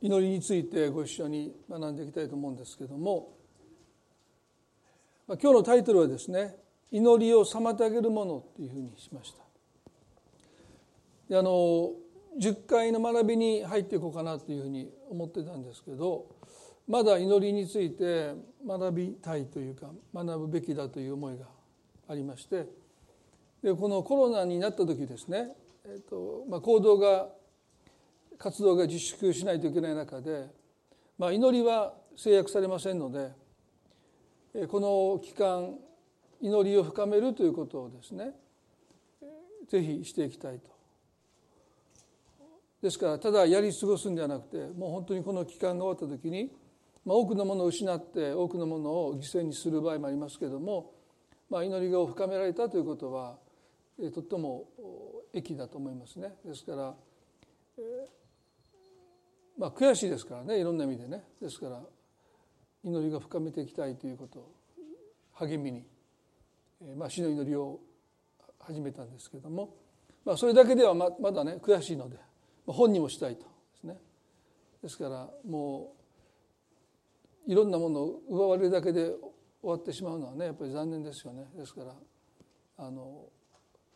祈りについてご一緒に学んでいきたいと思うんですけども今日のタイトルはですね「祈りを妨げるもの」というふうにしました。であの10回の学びに入っていこうかなというふうに思ってたんですけどまだ祈りについて学びたいというか学ぶべきだという思いがありましてでこのコロナになった時ですね、えーとまあ、行動が活動が自粛しないといけない中で、まあ、祈りは制約されませんのでこの期間祈りを深めるということをですねぜひしていきたいと。ですからただやり過ごすんではなくてもう本当にこの期間が終わった時に、まあ、多くのものを失って多くのものを犠牲にする場合もありますけれども、まあ、祈りが深められたということはとっても益だと思いますね。ですから、まあ、悔しいですからねいろんな意味でね。ですから祈りが深めていきたいということを励みに、まあ、死の祈りを始めたんですけれども、まあ、それだけではままだね悔しいので本にもしたいとですね。ですからもういろんなものを奪われるだけで終わってしまうのはねやっぱり残念ですよね。ですからあの、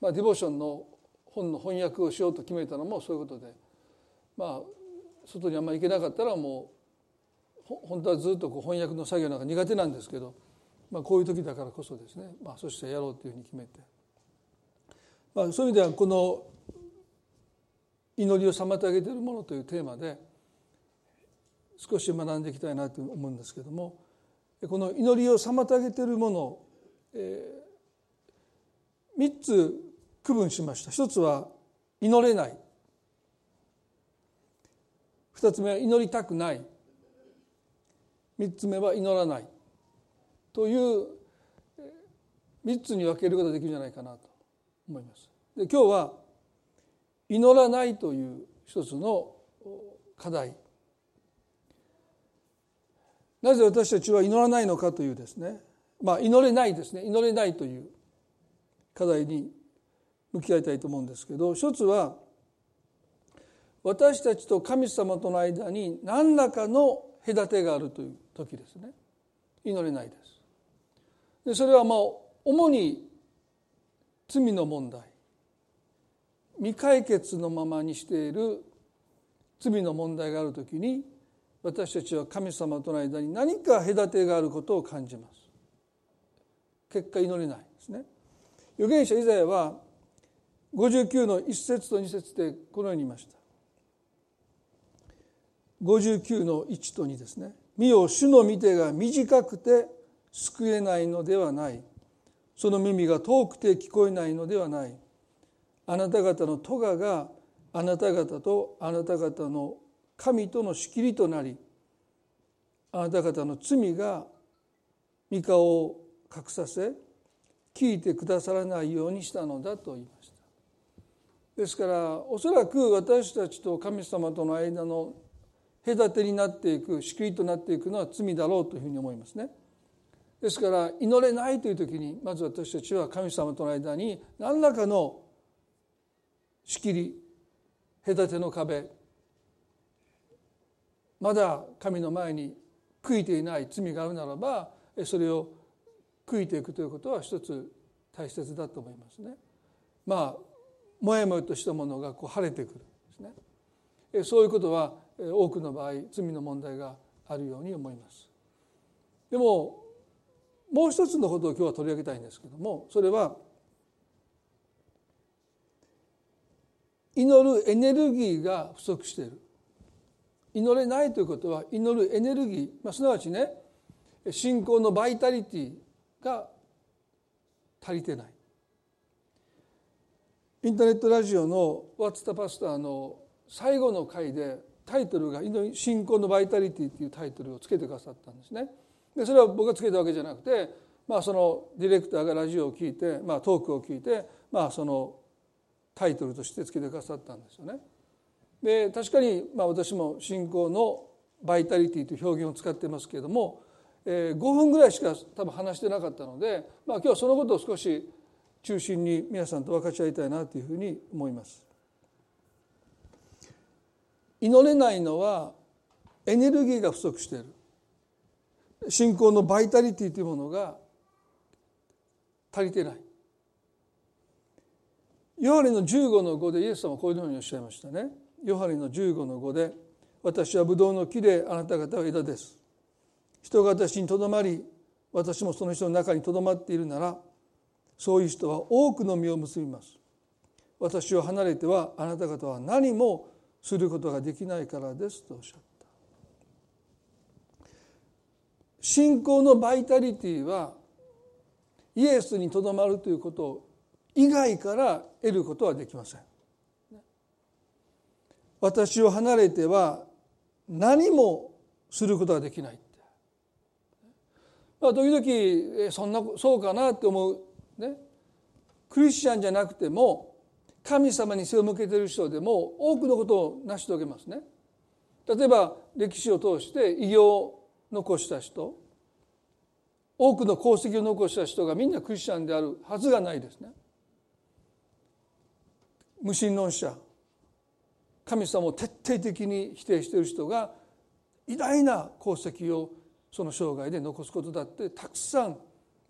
まあ、ディボーションの本の翻訳をしようと決めたのもそういうことでまあ外にあんまり行けなかったらもう本当はずっとこう翻訳の作業なんか苦手なんですけど、まあ、こういう時だからこそですね、まあ、そしてやろうというふうに決めて、まあ、そういう意味ではこの「祈りを妨げているもの」というテーマで少し学んでいきたいなと思うんですけどもこの祈りを妨げているもの、えー、3つ区分しました。一つは祈れない。2つ目は祈りたくない。3つ目は祈らない。という3つに分けることができるんじゃないかなと思います。で今日は祈らないという一つの課題。なぜ私たちは祈らないのかというですね。まあ祈れないですね。祈れないという課題に向き合いたいと思うんですけど一つは私たちと神様との間に何らかの隔てがあるという時ですね。祈れないです。でそれはまあ主に罪の問題。未解決のままにしている罪の問題がある時に私たちは神様との間に何か隔てがあることを感じます。結果祈れないですね。預言者イザヤは59の1節と2節でこのように言いました。59の1と2ですね「見よ主の御手が短くて救えないのではない」「その耳が遠くて聞こえないのではない」「あなた方の咎があなた方とあなた方の神との仕切りとなり。あなた方の罪が御顔を隠させ聞いてくださらないようにしたのだと言いました。ですからおそらく私たちと神様との間の隔てになっていく仕切りとなっていくのは罪だろうというふうに思いますね。ですから祈れないという時にまず私たちは神様との間に何らかの仕切り隔ての壁まだ神の前に悔いていない罪があるならばそれを悔いていくということは一つ大切だと思いますね。まあもやもやとしたものがこう晴れてくるんですね。そういうことは多くの場合罪の問題があるように思います。でももう一つのことを今日は取り上げたいんですけどもそれは祈るエネルギーが不足している。祈れないということは祈るエネルギー、まあ、すなわちね信仰のバイタリティが足りてない。インターネットラジオの「ワッツ・タ・パスター」の最後の回でタイトルが「信仰のバイタリティ」っていうタイトルをつけてくださったんですね。でそれは僕がつけたわけじゃなくて、まあ、そのディレクターがラジオを聞いて、まあ、トークを聞いて、まあ、そのタイトルとしてつけてくださったんですよね。で確かに、まあ、私も信仰のバイタリティという表現を使ってますけれども、えー、5分ぐらいしか多分話してなかったので、まあ、今日はそのことを少し中心に皆さんと分かち合いたいなというふうに思います。祈れないのはエネルギーが不足している。信仰のバイタリティというものが足りてない。ヨハネの15の5でイエス様はこういうふうにおっしゃいましたね。ヨハネの15の5で「私はブドウの木であなた方は枝です」「人が私にとどまり私もその人の中にとどまっているならそういう人は多くの実を結びます」「私を離れてはあなた方は何もすることができないからです」とおっしゃった信仰のバイタリティはイエスにとどまるということ以外から得ることはできません。私を離れては何もすることができない。まあ、時々そんなそうかなって思うねクリスチャンじゃなくても神様に背を向けている人でも多くのことを成し遂げますね。例えば歴史を通して偉業を残した人多くの功績を残した人がみんなクリスチャンであるはずがないですね。無神論者神様を徹底的に否定している人が偉大な功績をその生涯で残すことだってたくさん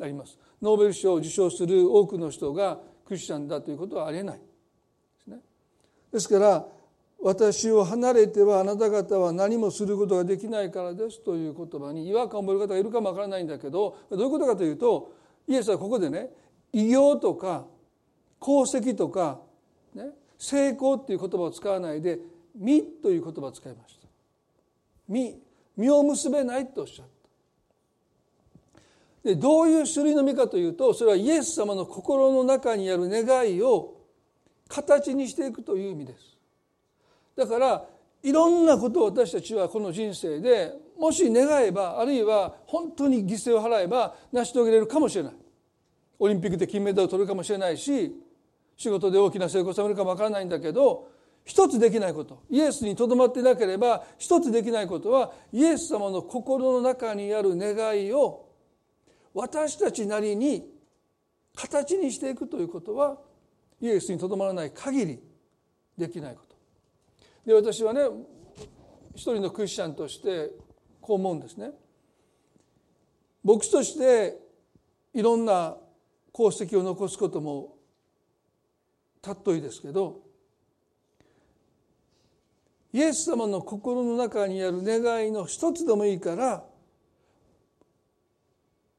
あります。ノーベル賞を受賞する多くの人がクリスチャンだということはありえない。ですから私を離れてはあなた方は何もすることができないからですという言葉に違和感を覚える方がいるかもわからないんだけどどういうことかというとイエスはここでね偉業とか功績とかね、成功っていう言葉を使わないで「実」という言葉を使いました。実実を結べないとおっしゃった。でどういう種類の実かというとそれはイエス様の心の中にある願いを形にしていくという意味です。だからいろんなことを私たちはこの人生でもし願えばあるいは本当に犠牲を払えば成し遂げれるかもしれない。オリンピックで金メダルを取るかもしれないし仕事で大きな成功を収めるかもわからないんだけど一つできないことイエスにとどまっていなければ一つできないことはイエス様の心の中にある願いを私たちなりに形にしていくということはイエスにとどまらない限りできないこと。で私はね一人のクリスチャンとしてこう思うんですね。牧師としていろんな功績を残すこともたっといですけどイエス様の心の中にある願いの一つでもいいから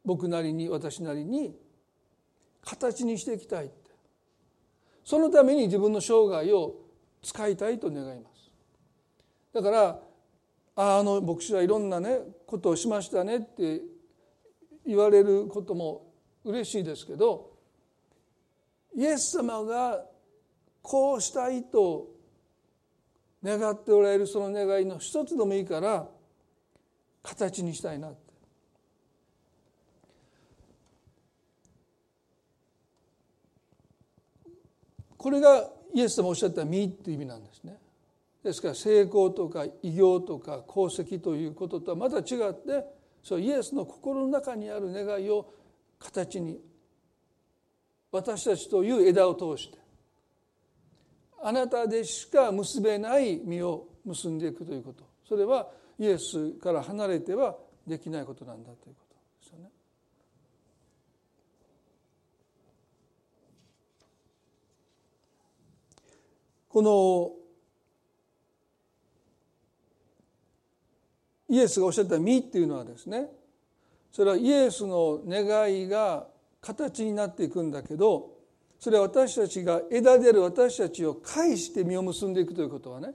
僕なりに私なりに形にしていきたいそのために自分の生涯を使いたいと願います。だからあの牧師はいろんなねことをしましたねって言われることも嬉しいですけどイエス様がこうしたいと願っておられるその願いの一つでもいいから形にしたいなこれがイエス様おっしゃった「身」っていう意味なんですね。ですから成功とか偉業とか功績ということとはまた違ってそうイエスの心の中にある願いを形に私たちという枝を通してあなたでしか結べない実を結んでいくということそれはイエスから離れてはできないことなんだということですよね。このイエスがおっしゃった「実」っていうのはですねそれはイエスの願いが形になっていくんだけどそれは私たちが枝である私たちを介して実を結んでいくということはね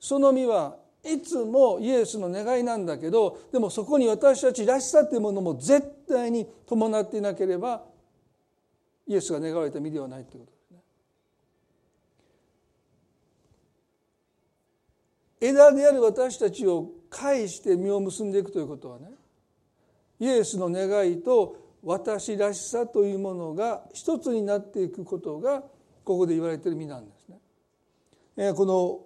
その実はいつもイエスの願いなんだけどでもそこに私たちらしさというものも絶対に伴っていなければイエスが願われた実ではないということですね。枝である私たちを介して実を結んでいくということはねイエスの願いと私らしさというものが一つになっていくことがここで言われている意味なんですね。えこの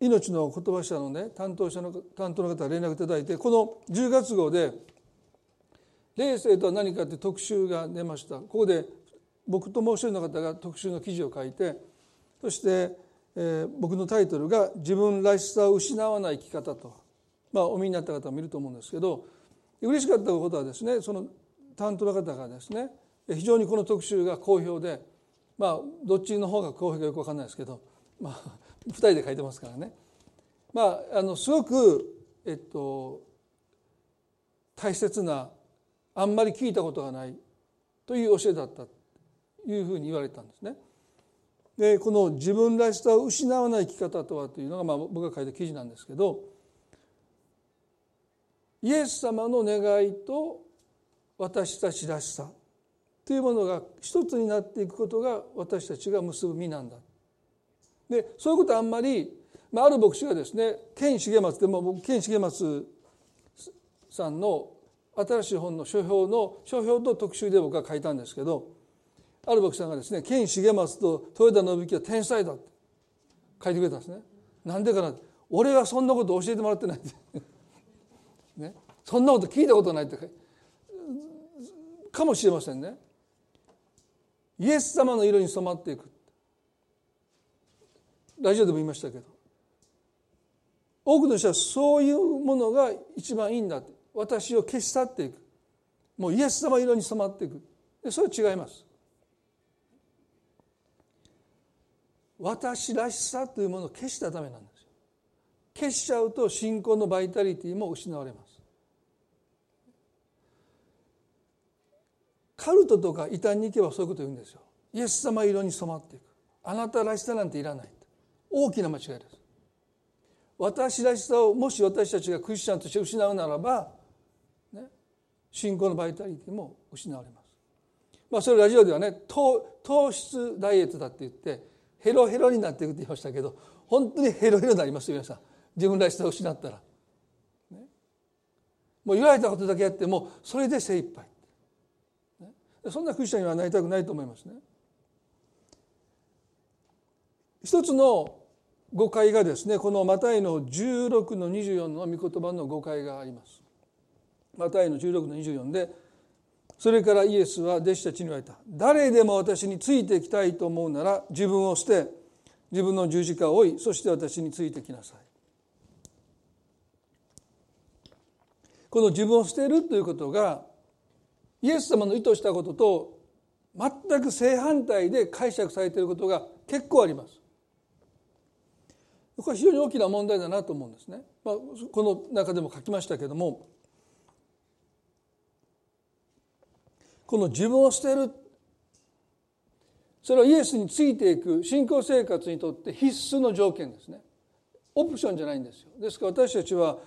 命の言葉社のね担当者の担当の方連絡いただいてこの10月号で「霊性とは何か」って特集が出ましたここで僕ともう一人の方が特集の記事を書いてそしてえー、僕のタイトルが「自分らしさを失わない生き方」と、まあ、お見になった方もいると思うんですけど嬉しかったことはですねその担当の方がですね非常にこの特集が好評でまあどっちの方が好評かよく分かんないですけど、まあ、2人で書いてますからね、まあ、あのすごく、えっと、大切なあんまり聞いたことがないという教えだったというふうに言われたんですね。でこの自分らしさを失わない生き方とはというのが、まあ、僕が書いた記事なんですけどイエス様の願いと私たちらしさというものが一つになっていくことが私たちが結ぶ身なんだ。でそういうことはあんまり、まあ、ある牧師がですね健重松でも僕健重松さんの新しい本の書評の書評と特集で僕は書いたんですけどある牧師さんがですね健重松と豊田信樹は天才だって書いてくれたんですね。なんでかな俺はそんなこと教えてもらってない ね、そんなこと聞いたことないって。かもしれませんね。イエス様の色に染まっていくラジオでも言いましたけど。多くの人はそういうものが一番いいんだって。私を消し去っていく。もうイエス様色に染まっていく。それは違います。私らしさというものを消したためなんですよ。消しちゃうと信仰のバイタリティも失われます。カルトとか異端に行けばそういうこと言うんですよ。イエス様色に染まっていく。あなたらしさなんていらない大きな間違いです。私らしさをもし私たちがクリスチャンとして失うならば、ね、信仰のバイタリティも失われます。まあ、それラジオではね糖糖質ダイエットだって言ってヘロヘロになっていくって言いましたけど本当にヘロヘロになりますよ皆さん。自分らしさを失ったら、ね、もう言われたことだけやってもそれで精一杯、ね、そんなクリスチャンにはなりたくないと思いますね。一つの誤解がですねこのマタイの16の24の御言葉の誤解があります。マタイの16の24でそれからイエスは弟子たちに言われた。誰でも私についていきたいと思うなら自分を捨て自分の十字架を追いそして私についてきなさい。この自分を捨てるということがイエス様の意図したことと全く正反対で解釈されていることが結構あります。これは非常に大きな問題だなと思うんですね。まあ、この中でも書きましたけどもこの自分を捨てるそれはイエスについていく信仰生活にとって必須の条件ですね。オプションじゃないんですよ。ですから私たちは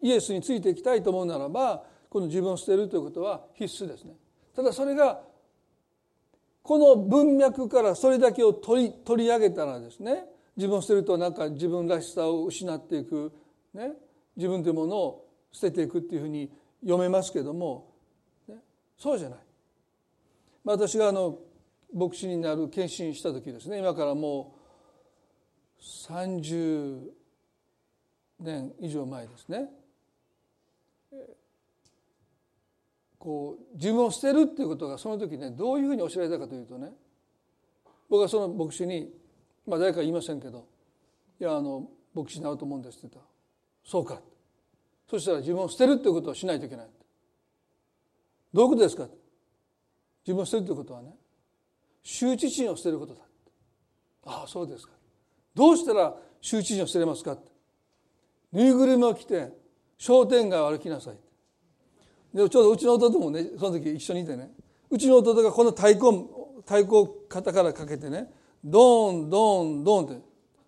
イエスについていきたいと思うならばこの自分を捨てるということは必須ですね。ただそれがこの文脈からそれだけを取り取り上げたらですね自分を捨てるとなんか自分らしさを失っていく、ね、自分というものを捨てていくっていうふうに読めますけども、そうじゃない。私があの牧師になる献身した時ですね。今からもう30年以上前ですね。こう自分を捨てるっていうことがその時ねどういうふうに教えられたかというとね僕はその牧師にまあ誰か言いませんけど「いやあの牧師になると思うんです」って言ったら「そうか」そしたら自分を捨てるっていうことをしないといけない。どういうことですか？自分を捨てるということはね。羞恥心を捨てることだああそうですか。どうしたら羞恥心を捨てれますかぬいぐるみを着て商店街を歩きなさいでちょうどうちの弟もねその時一緒にいてね。うちの弟がこの太鼓太鼓を肩からかけてねドーンドーンドーンって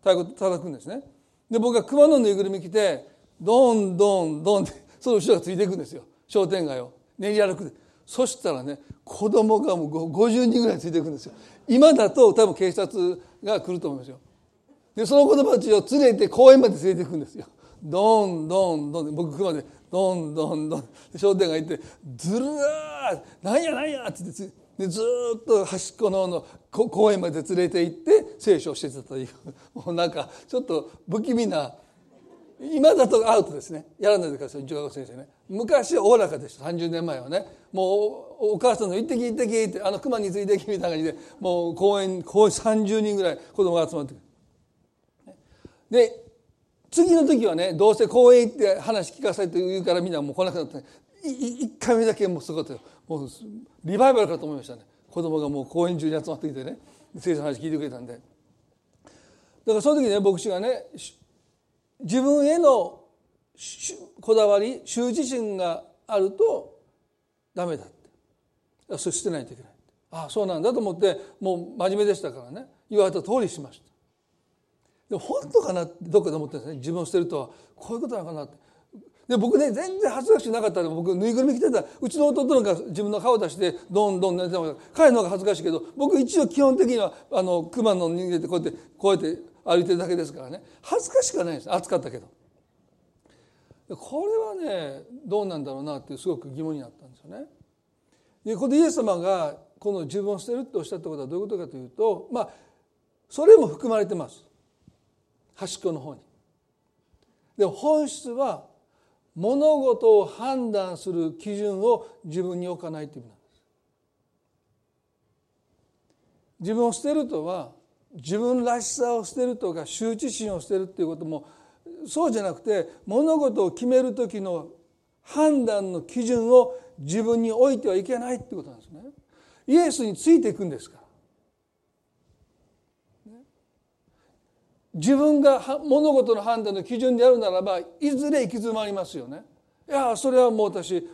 太鼓叩くんですね。で僕が熊のぬいぐるみ着てドーンドーンドーンってその後ろがついていくんですよ。商店街を。練り歩く。そしたらね子供がもう50人ぐらいついていくんですよ。今だと多分警察が来ると思いますよ。でその子供たちを連れて公園まで連れていくんですよ。ドーンドーンドーン。僕熊でドンドンドン。商店街行ってずるーなんやなんやってってでずっと端っこのの公園まで連れて行って聖書をしてたという。もうなんかちょっと不気味な今だとアウトですね。やらないでください中学先生ね。昔はおおらかでした。30年前はね。もうお母さんの「行ってき行ってき」ってあの熊についてきみたいな感じでもう公園公園30人ぐらい子供が集まってくる。で次の時はねどうせ公園行って話聞かされて言うからみんなもう来なくなった一回目だけもうすごかったよ。もうリバイバルかと思いましたね。子供がもう公園中に集まってきてね。聖書の話聞いてくれたんで。だからその時ね牧師がね自分へのこだわり羞恥心があるとダメだって。それ捨てないといけない。ああそうなんだと思ってもう真面目でしたからね。言われた通りしました。でも本当かなってどっかで思ってるんですね。自分を捨てるとは。こういうことなのかなって。で僕ね全然恥ずかしくなかったら僕ぬいぐるみ着てた。うちの弟なんか自分の顔出してどんどん寝てた彼の方が恥ずかしいけど僕一応基本的にはあの熊の人間でこうやってこうやって歩いてるだけですからね恥ずかしくはないんです暑かったけどこれはねどうなんだろうなってすごく疑問になったんですよね。でここでイエス様がこの自分を捨てるっておっしゃったことはどういうことかというとまあそれも含まれてます端っこの方に。でも本質は物事を判断する基準を自分に置かないという意味なんです。自分を捨てるとは自分らしさを捨てるとか羞恥心を捨てるっていうこともそうじゃなくて物事を決める時の判断の基準を自分に置いてはいけないってことなんですね。イエスについていくんですから。自分が物事の判断の基準であるならばいずれ行き詰まりますよね。いやそれはもう私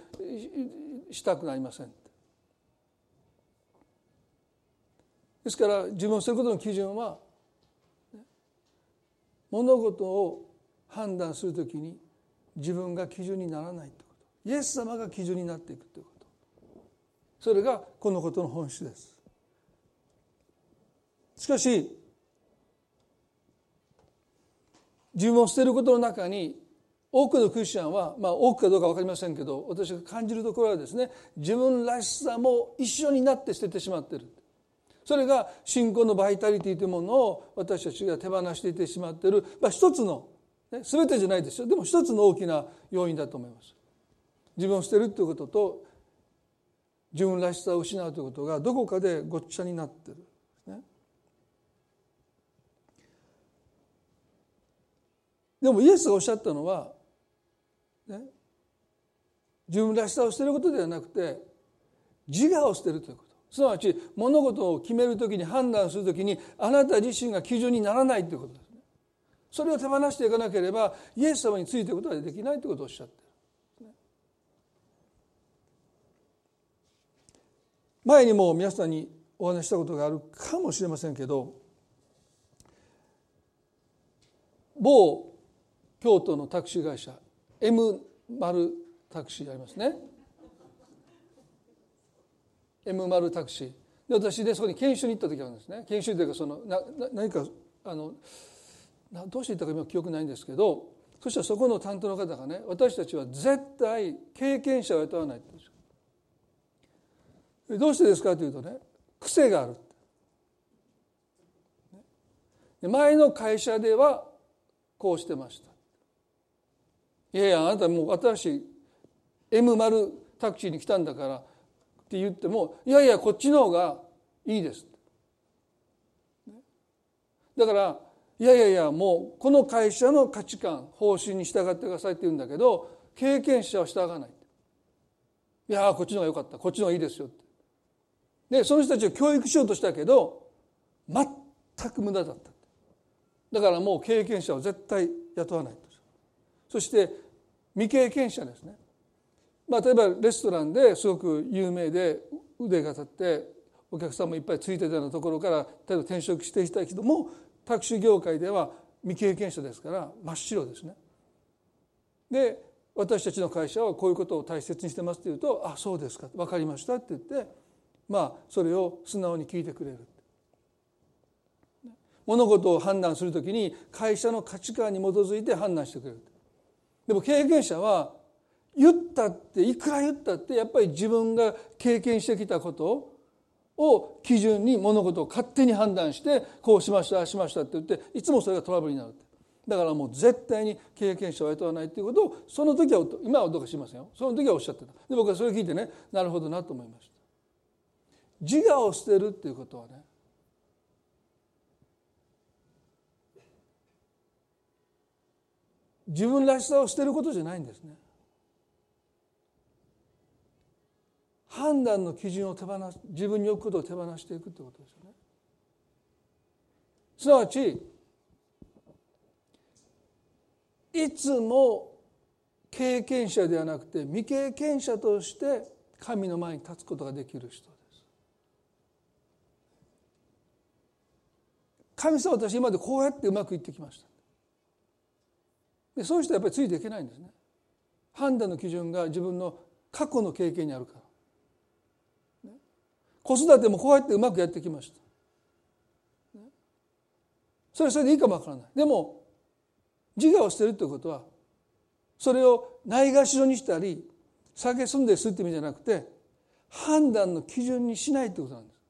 したくなりません。ですから自分を捨てることの基準は物事を判断するときに自分が基準にならないということ。イエス様が基準になっていくということ。それがこのことの本質です。しかし自分を捨てることの中に多くのクリスチャンは、まあ、多くかどうか分かりませんけど私が感じるところはですね自分らしさも一緒になって捨ててしまっている。それが信仰のバイタリティというものを私たちが手放していてしまっている、まあ、一つの全てじゃないですよ。でも一つの大きな要因だと思います。自分を捨てるということと自分らしさを失うということがどこかでごっちゃになってる。でもイエスがおっしゃったのは、ね、自分らしさを捨てることではなくて自我を捨てるということ。すなわち物事を決める時に判断する時にあなた自身が基準にならないということですそれを手放していかなければイエス様についていくことができないということをおっしゃってる。前にも皆さんにお話したことがあるかもしれませんけど某京都のタクシー会社 M 丸タクシーありますね。M 丸タクシー。で私でそこに研修に行った時あるんですね。研修というかそのな何かあのどうして言ったか今記憶ないんですけどそしたらそこの担当の方がね私たちは絶対経験者を雇わないって言うんですどうしてですかというとね癖がある前の会社ではこうしてました。いやいやあなたもう新しい M 丸タクシーに来たんだからって言ってもいやいやこっちの方がいいです。だからいやいやいやもうこの会社の価値観方針に従ってくださいって言うんだけど経験者は従わない。いやこっちの方が良かった。こっちの方がいいですよって。でその人たちを教育しようとしたけど全く無駄だった。だからもう経験者を絶対雇わないと。そして未経験者ですね。まあ例えばレストランですごく有名で腕が立ってお客さんもいっぱいついてたようなところから例えば転職していた人もタクシー業界では未経験者ですから真っ白ですね。で私たちの会社はこういうことを大切にしてますって言うと「あそうですか分かりました」って言ってまあそれを素直に聞いてくれる。物事を判断するときに会社の価値観に基づいて判断してくれる。でも経験者は言ったっていくら言ったってやっぱり自分が経験してきたことを基準に物事を勝手に判断してこうしましたしましたって言っていつもそれがトラブルになるだからもう絶対に経験者を雇わないっていうことをその時は今はどうかしませんよ。その時はおっしゃってた。で僕はそれ聞いてねなるほどなと思いました。自我を捨てるっていうことはね自分らしさを捨てることじゃないんですね。判断の基準を手放す自分に置くことを手放していくということですよね。すなわちいつも経験者ではなくて未経験者として神の前に立つことができる人です。神様私今までこうやってうまくいってきました。でそういう人はやっぱりついていけないんですね。判断の基準が自分の過去の経験にあるから。子育てもこうやってうまくやってきました。それはそれでいいかもわからない。でも自我を捨てるということはそれをないがしろにしたり下げすんでするって意味じゃなくて判断の基準にしないということなんです。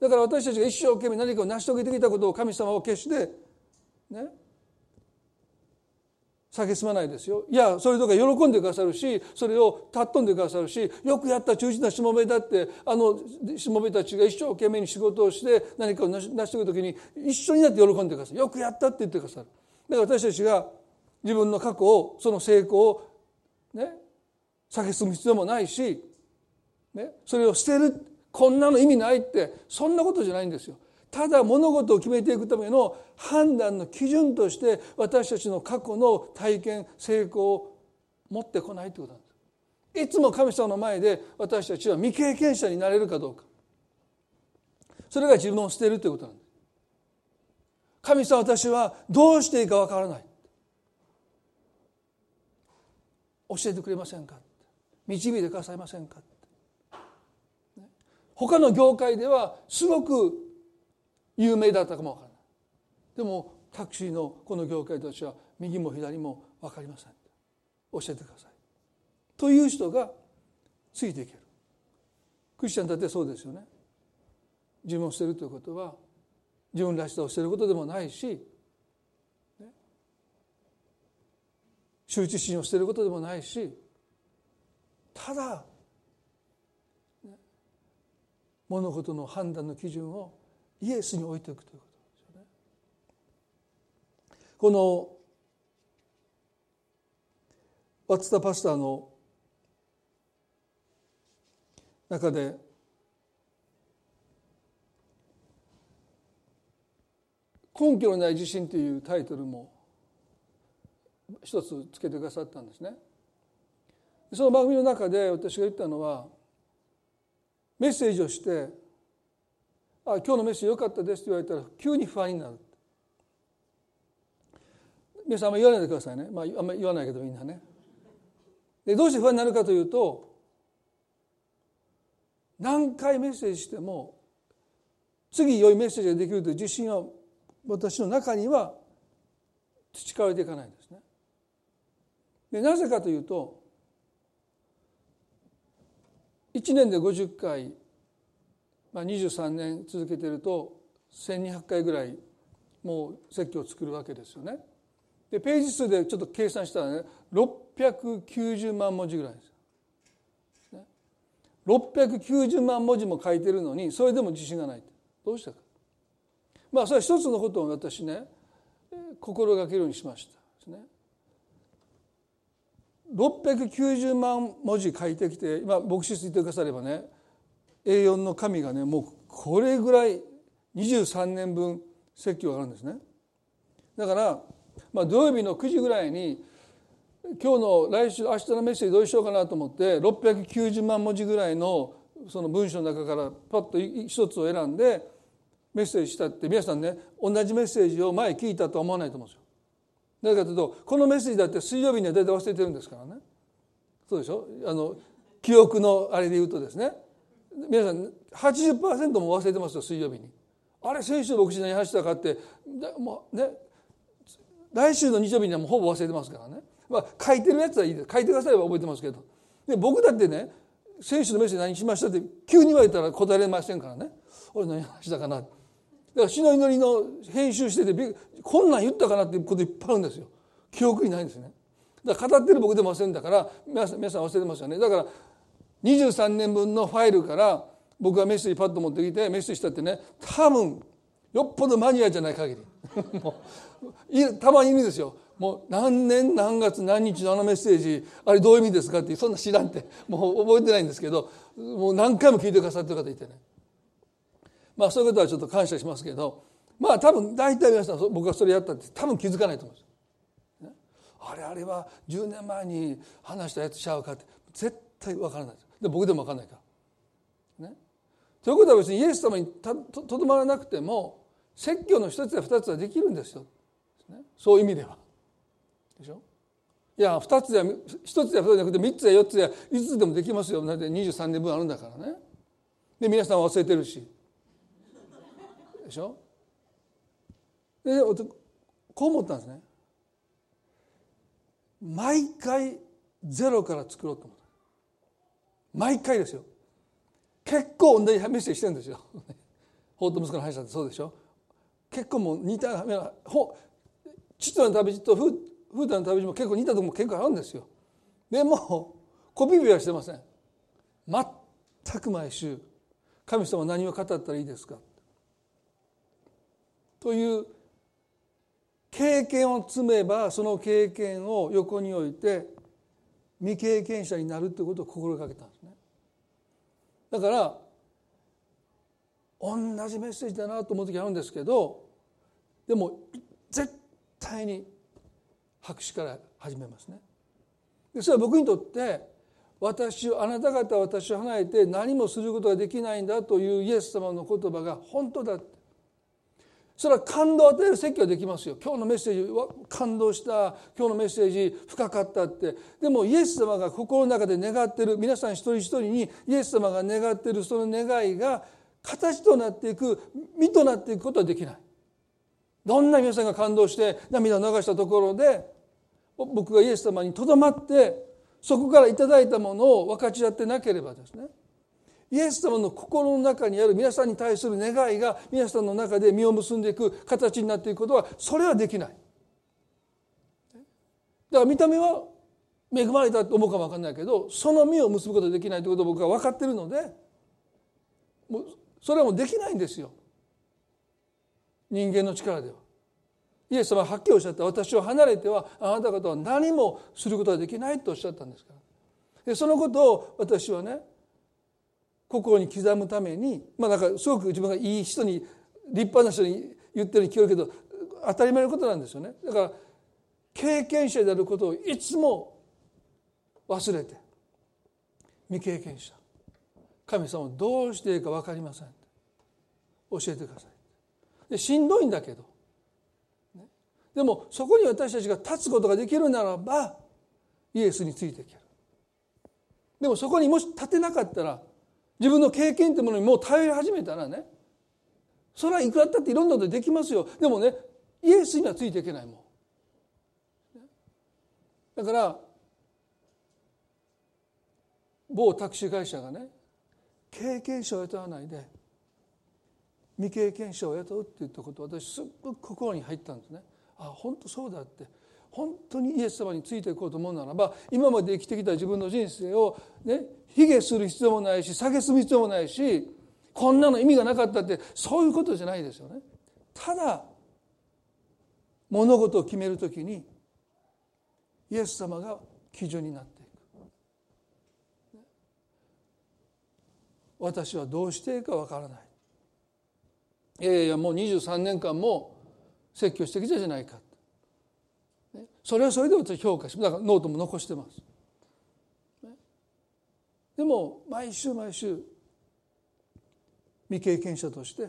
だから私たちが一生懸命何かを成し遂げてきたことを神様を決してね蔑まないですよ。いや、それとか喜んでくださるし、それを尊んでくださるし、よくやった忠実なしもべだって、あのしもべたちが一生懸命に仕事をして何かを成し遂げるときに一緒になって喜んでくださる。よくやったって言ってくださる。だから私たちが自分の過去を、その成功をね、蔑む必要もないし、ね、それを捨てる、こんなの意味ないって、そんなことじゃないんですよ。ただ物事を決めていくための判断の基準として私たちの過去の体験成功を持ってこないということなんです。いつも神様の前で私たちは未経験者になれるかどうか。それが自分を捨てるということなんです。神様私はどうしていいかわからない。教えてくれませんか導いてくださいませんか他の業界ではすごく有名だったかもわからない。でもタクシーのこの業界たちは右も左も分かりません。教えてください。という人がついていける。クリスチャンだってそうですよね。自分を捨てるということは自分らしさを捨てることでもないし羞恥心を捨てることでもないしただ物事の判断の基準をイエスに置いておくということですよね。このワツタパスターの中で「根拠のない自信」というタイトルも一つつけてくださったんですね。その番組の中で私が言ったのはメッセージをしてあ今日のメッセージ良かったです」って言われたら急に不安になる。皆さんあんまり言わないでくださいね、まあ、あんまり言わないけどみんなね。でどうして不安になるかというと何回メッセージしても次良いメッセージができるという自信は私の中には培われていかないんですね。でなぜかというと1年で50回まあ、23年続けてると1200回ぐらいもう説教を作るわけですよね。でページ数でちょっと計算したらね690万文字ぐらいです。690万文字も書いてるのにそれでも自信がないどうしたかまあそれは一つのことを私ね心がけるようにしましたですね。690万文字書いてきて今牧師ついてくださればね A4 の紙がねもうこれぐらい23年分説教があるんですね。だから、まあ、土曜日の9時ぐらいに今日の来週明日のメッセージどうしようかなと思って690万文字ぐらいのその文章の中からパッと一つを選んでメッセージしたって皆さんね同じメッセージを前聞いたとは思わないと思うんですよ。なぜかというとこのメッセージだって水曜日には大体忘れてるんですからね。そうでしょ？あの記憶のあれで言うとですね。皆さん80%も忘れてますよ水曜日に。あれ先週牧師何話したかって。もうね。来週の日曜日にはもうほぼ忘れてますからね、まあ、書いてるやつはいいです。書いてくだされば覚えてますけど。で僕だってね選手のメッセージ何しましたって急に言われたら答えられませんからね。俺何話したかな。だから死の祈りの編集しててこんなん言ったかなっていうこといっぱいあるんですよ。記憶にないんですね。だから語ってる僕でも忘れんだから皆さん忘れてますよね。だから23年分のファイルから僕がメッセージパッと持ってきてメッセージしたってね多分よっぽどマニアじゃない限り。もうたまにいるんですよ。もう何年何月何日のあのメッセージあれどういう意味ですかってそんな知らんって。もう覚えてないんですけどもう何回も聞いてくださってる方いてね。まあそういうことはちょっと感謝しますけどまあ多分大体皆さん僕がそれやったって多分気づかないと思うんですあれあれは10年前に話したやつちゃうかって。絶対分からないで僕でも分からないから。ね、ということは別にイエス様にとどまらなくても説教の一つや二つはできるんですよ。そういう意味では。でしょ？いや二つや一つや二つじゃなくて三つや四つや五つでもできますよ。だって23年分あるんだからね。で皆さんは忘れてるし。でしょ？でこう思ったんですね。毎回ゼロから作ろうと思った毎回ですよ。結構同じメッセージしてるんですよ。法と息子の話だってそうでしょ。結構もう似たほ父との旅路と風太の旅路も結構似たとこも結構あるんですよ。でもコピペはしてません。全く毎週神様何を語ったらいいですか。という経験を積めばその経験を横に置いて未経験者になるということを心がけた。だから同じメッセージだなと思う時あるんですけどでも絶対に白紙から始めますね。でそれは僕にとって私をあなた方は私を離れて何もすることができないんだというイエス様の言葉が本当だって。それは感動を与える説教できますよ。今日のメッセージは感動した。今日のメッセージ深かったって。でもイエス様が心の中で願ってる。皆さん一人一人にイエス様が願ってるその願いが形となっていく。身となっていくことはできない。どんな皆さんが感動して涙を流したところで僕がイエス様にとどまってそこから頂いたものを分かち合ってなければですね。イエス様の心の中にある皆さんに対する願いが皆さんの中で実を結んでいく形になっていくことはそれはできない。だから見た目は恵まれたと思うかも分かんないけどその実を結ぶことができないということを僕は分かってるのでもうそれはもうできないんですよ人間の力では。イエス様ははっきりおっしゃった私を離れてはあなた方は何もすることができないとおっしゃったんですから。でそのことを私はね心に刻むためにまあなんかすごく自分がいい人に立派な人に言ってるように聞こえるけど当たり前のことなんですよね。だから経験者であることをいつも忘れて未経験者。神様どうしていいか分かりません。教えてください。でしんどいんだけど。でもそこに私たちが立つことができるならばイエスについていける。でもそこにもし立てなかったら自分の経験ってものにもう頼り始めたらねそれはいくらだっていろんなことできますよ。でもねイエスにはついていけないもん。だから某タクシー会社がね経験者を雇わないで未経験者を雇うって言ったこと私すっごく心に入ったんですね。あ本当そうだって。本当にイエス様についていこうと思うならば今まで生きてきた自分の人生をね卑下する必要もないし蔑む必要もないしこんなの意味がなかったってそういうことじゃないですよね。ただ物事を決めるときにイエス様が基準になっていく。私はどうしていいかわからない。いやいやもう23年間も説教してきたじゃないか。それはそれで私評価しだからノートも残してます。でも毎週毎週未経験者として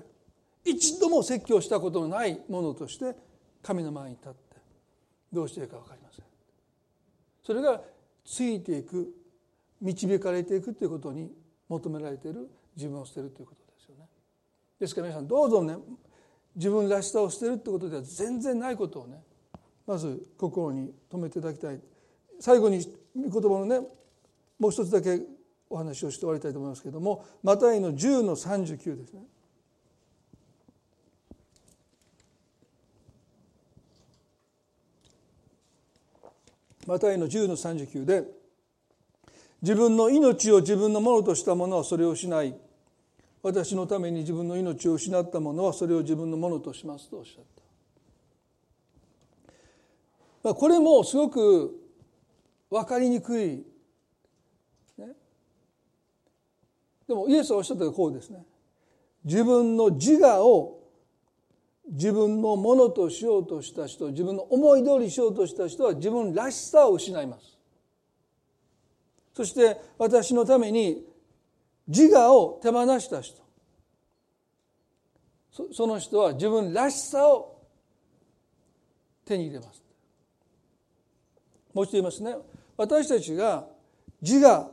一度も説教したことのないものとして神の前に立ってどうしていいか分かりません。それがついていく導かれていくということに求められている自分を捨てるということですよね。ですから皆さんどうぞね自分らしさを捨てるってことでは全然ないことをねまず心に留めていただきたい。最後に言葉のねもう一つだけお話をして終わりたいと思いますけれどもマタイの10の39ですね。マタイの10の39で自分の命を自分のものとした者はそれを失い。私のために自分の命を失った者はそれを自分のものとしますとおっしゃった。あ、これもすごく分かりにくい、ね、でもイエスはおっしゃったこうですね。自分の自我を自分のものとしようとした人自分の思い通りしようとした人は自分らしさを失います。そして私のために自我を手放した人。その人は自分らしさを手に入れます。もう一度言いますね。私たちが自我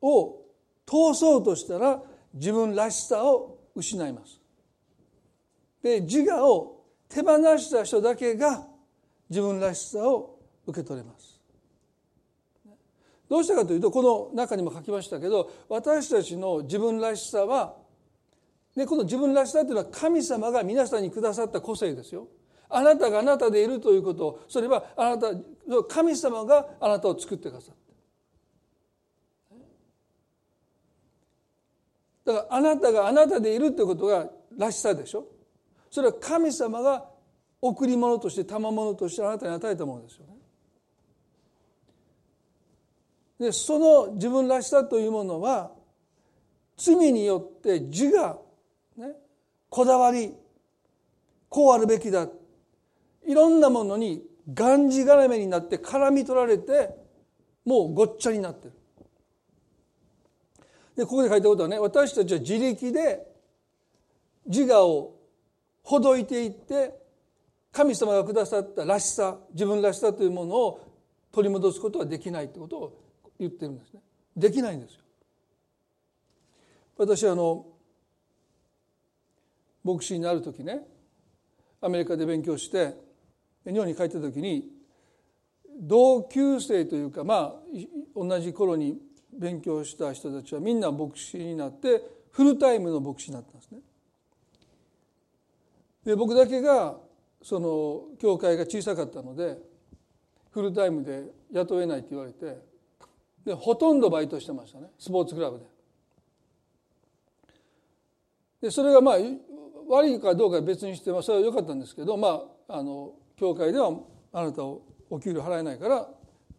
を通そうとしたら自分らしさを失います。で自我を手放した人だけが自分らしさを受け取れます。どうしたかというとこの中にも書きましたけど私たちの自分らしさはでこの自分らしさというのは神様が皆さんにくださった個性ですよ。あなたがあなたでいるということ。それはあなた神様があなたを作ってくださった。だからあなたがあなたでいるということがらしさでしょ。それは神様が贈り物として賜物としてあなたに与えたものですよね。でその自分らしさというものは罪によって自我ね、こだわりこうあるべきだ。いろんなものにがんじがらめになって絡み取られてもうごっちゃになってる。でここで書いたことはね私たちは自力で自我をほどいていって神様がくださったらしさ自分らしさというものを取り戻すことはできないということを言ってるんですね。できないんですよ。私はあの牧師になる時ねアメリカで勉強して日本に帰った時に同級生というかまあ同じ頃に勉強した人たちはみんな牧師になってフルタイムの牧師になったんですね。で僕だけがその教会が小さかったのでフルタイムで雇えないって言われてでほとんどバイトしてましたねスポーツクラブで。でそれがまあ悪いかどうか別にしてそれは良かったんですけどまああの教会ではあなたをお給料払えないから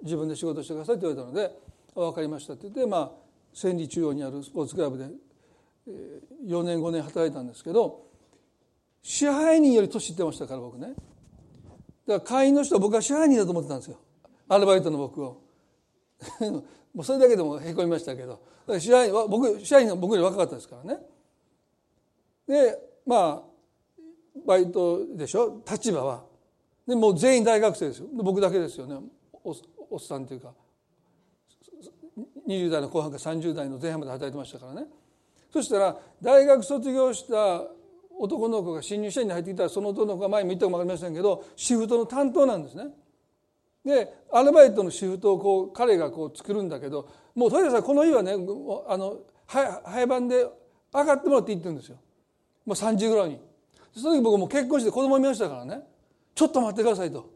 自分で仕事してくださいって言われたので分かりましたって言ってまあ千里中央にあるスポーツクラブで4年5年働いたんですけど支配人より年いってましたから僕ね。だから会員の人は僕は支配人だと思ってたんですよ。アルバイトの僕を。もうそれだけでもへこみましたけど。支配は僕支配人は僕より若かったですからね。でまあバイトでしょ？立場は。でもう全員大学生ですよ。僕だけですよね。おっさんというか。20代の後半から30代の前半まで働いてましたからね。そしたら大学卒業した男の子が新入社員に入ってきたらその男の子が前も言ったかも分かりませんけどシフトの担当なんですね。でアルバイトのシフトをこう彼がこう作るんだけどもうとりあえずこの日はねあの早番で上がってもらっていいって言うんですよ。もう3時ぐらいに。その時僕も結婚して子供見ましたからね。ちょっと待ってくださいと。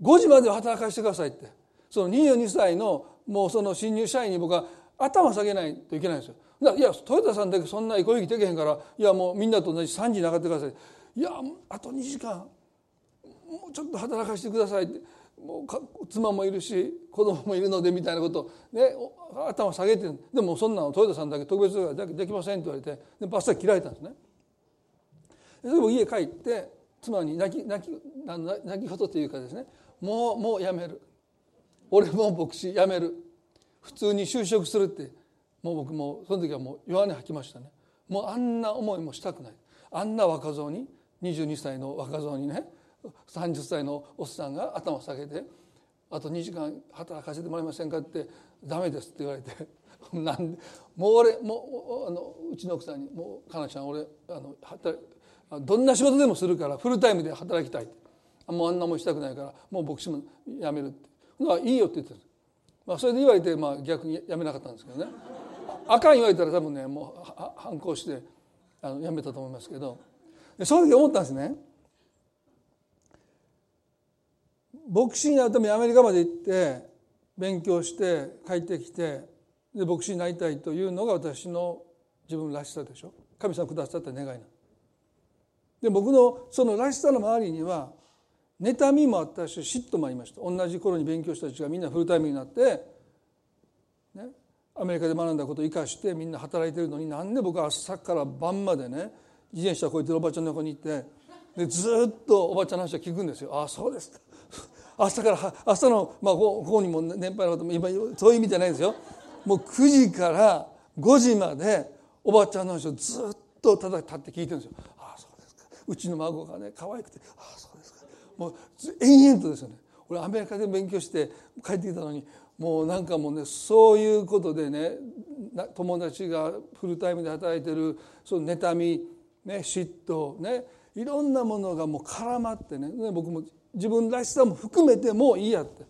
5時まで働かせてくださいって。その22歳のもうその新入社員に僕は頭下げないといけないんですよ。だいや豊田さんだけそんな憩いできへんからいやもうみんなと同じ3時に上がってください。いやあと2時間。もうちょっと働かせてくださいって。もう妻もいるし子供もいるのでみたいなこと。ね頭下げてでもそんなの豊田さんだけ特別でできませんって言われて。でバッサリ切られたんですね。で家帰って妻に泣き泣き泣き言というかですねもうもうやめる。俺も牧師やめる。普通に就職するってもう僕もその時はもう弱音吐きましたね。もうあんな思いもしたくない。あんな若造に22歳の若造にね30歳のおっさんが頭下げて「あと2時間働かせてもらえませんか?」って「ダメです」って言われて なんでもう俺もうあのうちの奥さんに「もうかなちゃん俺あの働どんな仕事でもするからフルタイムで働きたい」もうあんなもしたくないからもう牧師も辞める」って「いいよ」って言ってる、まあ、それで言われて、まあ、逆に辞めなかったんですけどね。あかん言われたら多分ねもう反抗してあの辞めたと思いますけど。その時思ったんですね。牧師になるためにアメリカまで行って勉強して帰ってきてで牧師になりたいというのが私の自分らしさでしょ。神様くださった願いなでで僕のそのらしさの周りには妬みもあったし嫉妬もありました同じ頃に勉強した人がみんなフルタイムになって、ね、アメリカで学んだことを生かしてみんな働いてるのになんで僕は朝から晩までね自転車こうやっておばちゃんの横に行ってでずっとおばちゃんの話を聞くんですよ。ああそうですか 朝から朝の、まあ、ここにも年配の方も今そういう意味じゃないですよもう9時から5時までおばちゃんの話をずっとただ立って聞いてるんですよ。うちの孫がね可愛くてああそうですか。もう延々とですよね。俺アメリカで勉強して帰ってきたのにもうなんかもうねそういうことでね友達がフルタイムで働いてるその妬み、ね、嫉妬ねいろんなものがもう絡まってね僕も自分らしさも含めてもういいやって。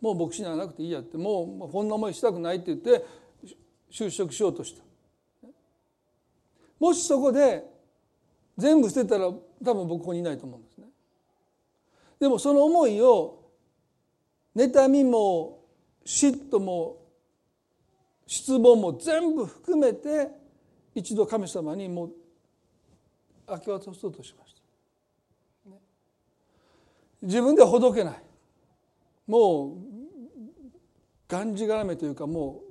もう牧師にならなくていいやって。もうこんな思いしたくないって言って就職しようとした。もしそこで全部捨てたら多分僕ここにいないと思うんですね。でもその思いを妬みも嫉妬も失望も全部含めて一度神様にもう明け渡そうとしました、自分ではほどけない。もうがんじがらめというかも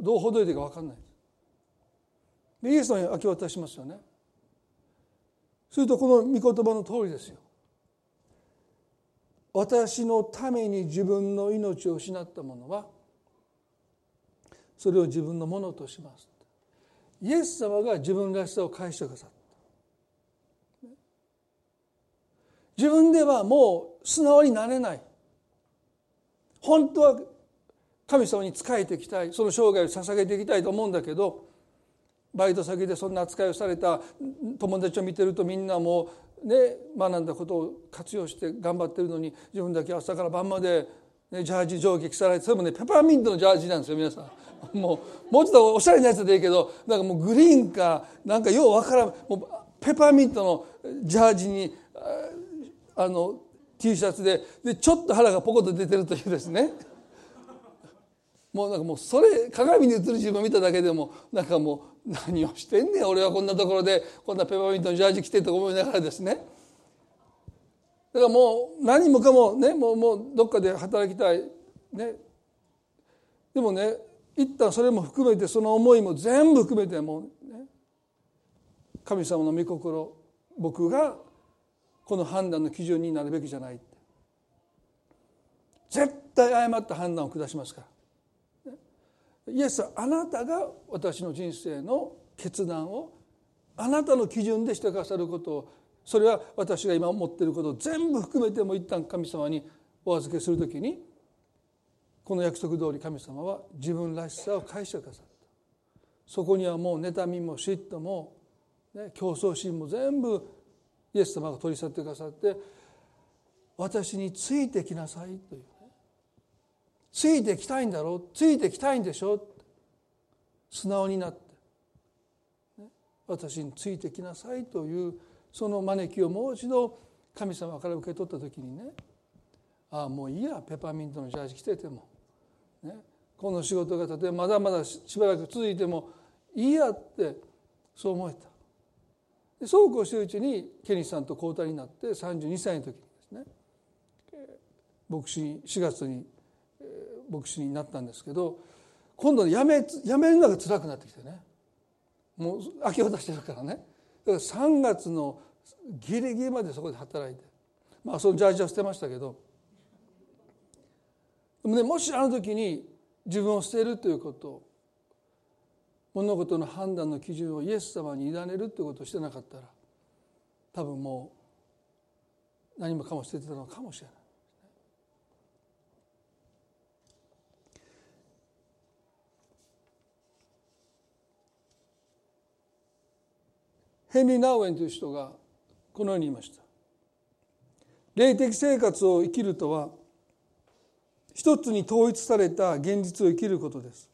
うどうほどいていいか分かんない。でイエス様に明け渡しますよね。するとこの御言葉の通りですよ。私のために自分の命を失った者はそれを自分のものとします。イエス様が自分らしさを返してくださった。自分ではもう素直になれない。本当は神様に仕えていきたい。その生涯を捧げていきたいと思うんだけどバイト先でそんな扱いをされた友達を見てるとみんなもうね学んだことを活用して頑張ってるのに自分だけ朝から晩まで、ね、ジャージ上下着されてそれもねペパーミントのジャージなんですよ皆さん。もうもうちょっとおしゃれなやつでいいけどなんかもうグリーンかなんかようわからんもうペパーミントのジャージにあの T シャツででちょっと腹がポコッと出てるというですねもうなんかもうそれ鏡に映る自分を見ただけでもなんかもう何をしてんねん俺はこんなところでこんなペパーミントのジャージ着てと思いながらですね。だからもう何もかもねもうもうどっかで働きたい。ね。でもね一旦それも含めてその思いも全部含めてもうね神様の御心僕がこの判断の基準になるべきじゃない絶対誤った判断を下しますから。イエスあなたが私の人生の決断をあなたの基準でしてくださることをそれは私が今思っていることを全部含めても一旦神様にお預けするときにこの約束通り神様は自分らしさを返してくださった。そこにはもう妬みも嫉妬も、ね、競争心も全部イエス様が取り去ってくださって私についてきなさいという。ついてきたいんだろ？うついてきたいんでしょ？素直になって、私についてきなさいというその招きをもう一度神様から受け取った時にね。ああもういいやペパーミントのジャージ着てても、ね、この仕事が例えまだまだしばらく続いてもいいやってそう思えた。でそうこうしているうちにケニーさんと交代になって32歳の時にですね。牧師4月に牧師になったんですけど今度やめやめるのが辛くなってきてね。もう明け渡してるからね。だから3月のギリギリまでそこで働いて。まあそのジャージは捨てましたけど。でもねもしあの時に自分を捨てるということ物事の判断の基準をイエス様に委ねるということをしてなかったら多分もう何もかも捨ててたのかもしれない。ヘンリー・ナウエンという人がこのように言いました。霊的生活を生きるとは一つに統一された現実を生きることです。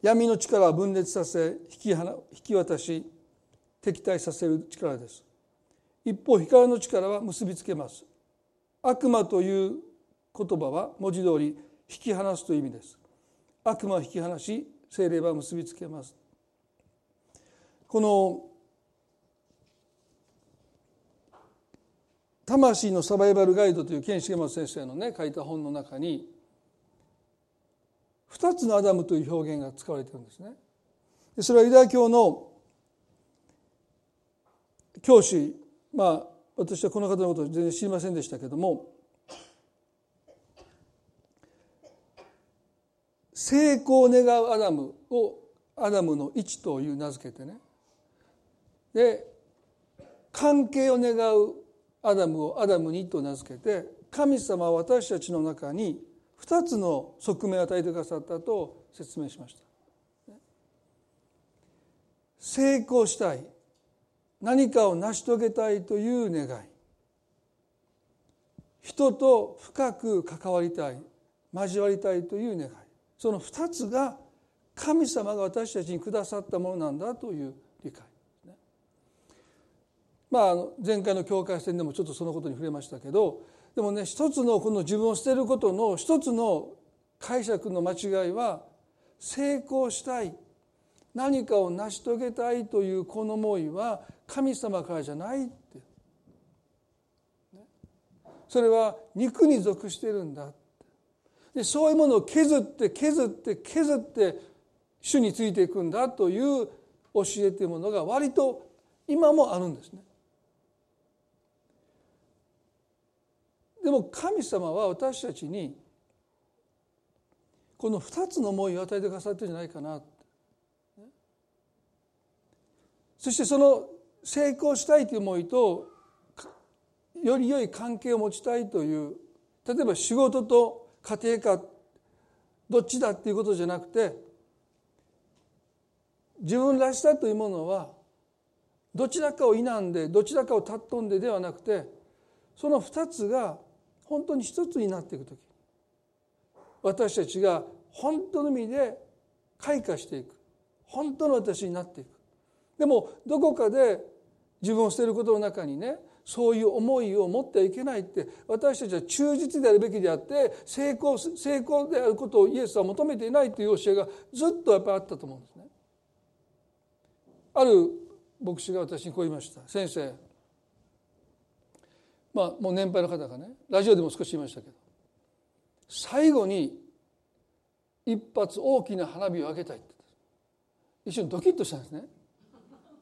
闇の力を分裂させ引き引き渡し敵対させる力です。一方光の力は結びつけます。悪魔という言葉は文字通り引き離すという意味です。悪魔を引き離し精霊は結びつけます。この魂のサバイバルガイド」という健重松先生のね書いた本の中に2つのアダムという表現が使われてるんですね。それはユダヤ教の教師まあ私はこの方のこと全然知りませんでしたけども成功を願うアダムをアダムの位置という名付けてねで関係を願うアダムをアダム2と名付けて神様は私たちの中に2つの側面を与えてくださったと説明しました。成功したい何かを成し遂げたいという願い人と深く関わりたい交わりたいという願いその2つが神様が私たちにくださったものなんだという理解まあ前回の境界線でもちょっとそのことに触れましたけどでもね一つのこの自分を捨てることの一つの解釈の間違いは成功したい何かを成し遂げたいというこの思いは神様からじゃないって。それは肉に属してるんだでそういうものを削って削って削って主についていくんだという教えというものが割と今もあるんですね。でも神様は私たちにこの2つの思いを与えてくださってるんじゃないかな。そしてその成功したいという思いとより良い関係を持ちたいという例えば仕事と家庭かどっちだっていうことじゃなくて自分らしさというものはどちらかを否んでどちらかを尊んでではなくてその2つが本当に一つになっていく時私たちが本当の意味で開花していく。本当の私になっていく。でもどこかで自分を捨てることの中にねそういう思いを持ってはいけないって私たちは忠実であるべきであって成功成功であることをイエスは求めていないという教えがずっとやっぱりあったと思うんですね。ある牧師が私にこう言いました。先生まあもう年配の方がねラジオでも少し言いましたけど最後に一発大きな花火を上げたいって。一瞬ドキッとしたんですね。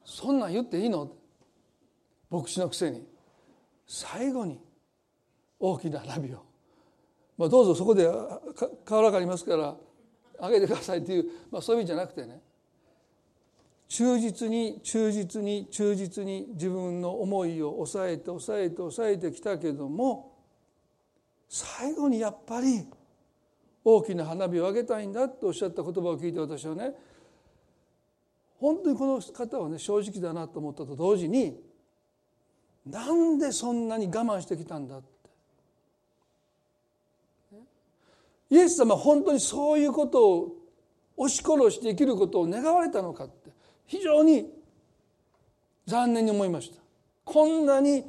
そんなん言っていいの？牧師のくせに。最後に大きな花火を、まあ、どうぞそこで瓦がありますからあげてくださいっていう、まあ、そういう意味じゃなくてね。忠実に忠実に忠実に自分の思いを抑えて抑えて抑えてきたけども最後にやっぱり大きな花火を上げたいんだとおっしゃった言葉を聞いて私はね本当にこの方はね正直だなと思ったと同時になんでそんなに我慢してきたんだって。イエス様は本当にそういうことを押し殺して生きることを願われたのかって。非常に残念に思いました。こんなに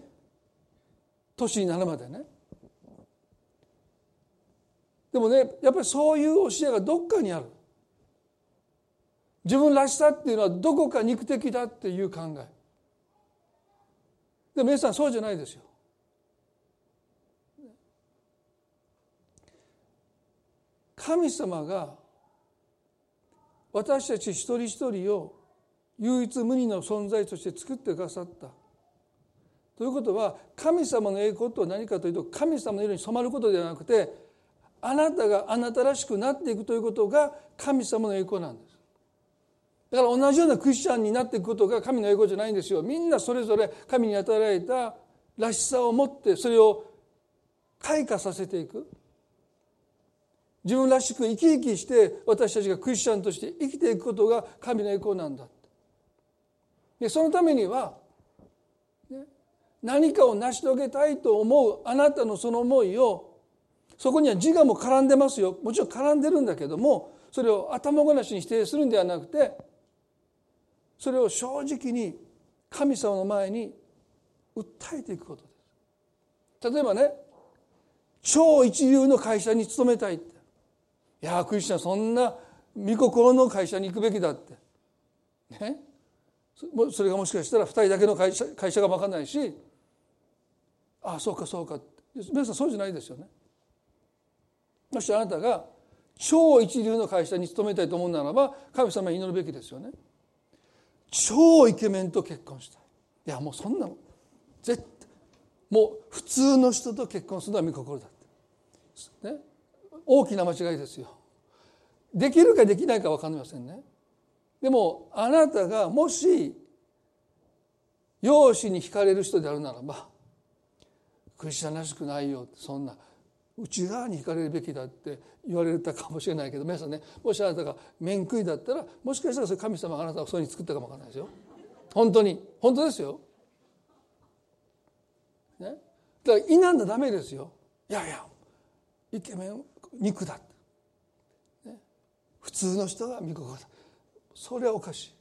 年になるまでね。でもねやっぱりそういう教えがどっかにある。自分らしさっていうのはどこか肉的だっていう考え。でも皆さんそうじゃないですよ。神様が私たち一人一人を唯一無二の存在として作ってくださった。ということは神様の栄光とは何かというと神様の色に染まることではなくてあなたがあなたらしくなっていくということが神様の栄光なんです。だから同じようなクリスチャンになっていくことが神の栄光じゃないんですよ。みんなそれぞれ神に与えられたらしさを持ってそれを開花させていく。自分らしく生き生きして私たちがクリスチャンとして生きていくことが神の栄光なんだ。でそのためには、ね、何かを成し遂げたいと思うあなたのその思いをそこには自我も絡んでますよ。もちろん絡んでるんだけどもそれを頭ごなしに否定するんではなくてそれを正直に神様の前に訴えていくことです。例えばね超一流の会社に勤めたいって。いやクリスチャンそんな御心の会社に行くべきだって。ね？それがもしかしたら2人だけの会社会社が分かんないしああそうかそうか。皆さんそうじゃないですよね。もしあなたが超一流の会社に勤めたいと思うならば神様に祈るべきですよね。超イケメンと結婚したい。いやもうそんなの絶対もう普通の人と結婚するのは見心だって、ね、大きな間違いですよ。できるかできないか分かりませんね。でもあなたがもし容姿に惹かれる人であるならばクリスチャンらしくないよそんな内側に惹かれるべきだって言われたかもしれないけど皆さんねもしあなたが面食いだったらもしかしたらそれ神様があなたをそういうふうに作ったかもわからないですよ。本当に。本当ですよ。ね、だから否んだダメですよ。いやいやイケメン肉だ、ね、普通の人が見心だそれはおかしい。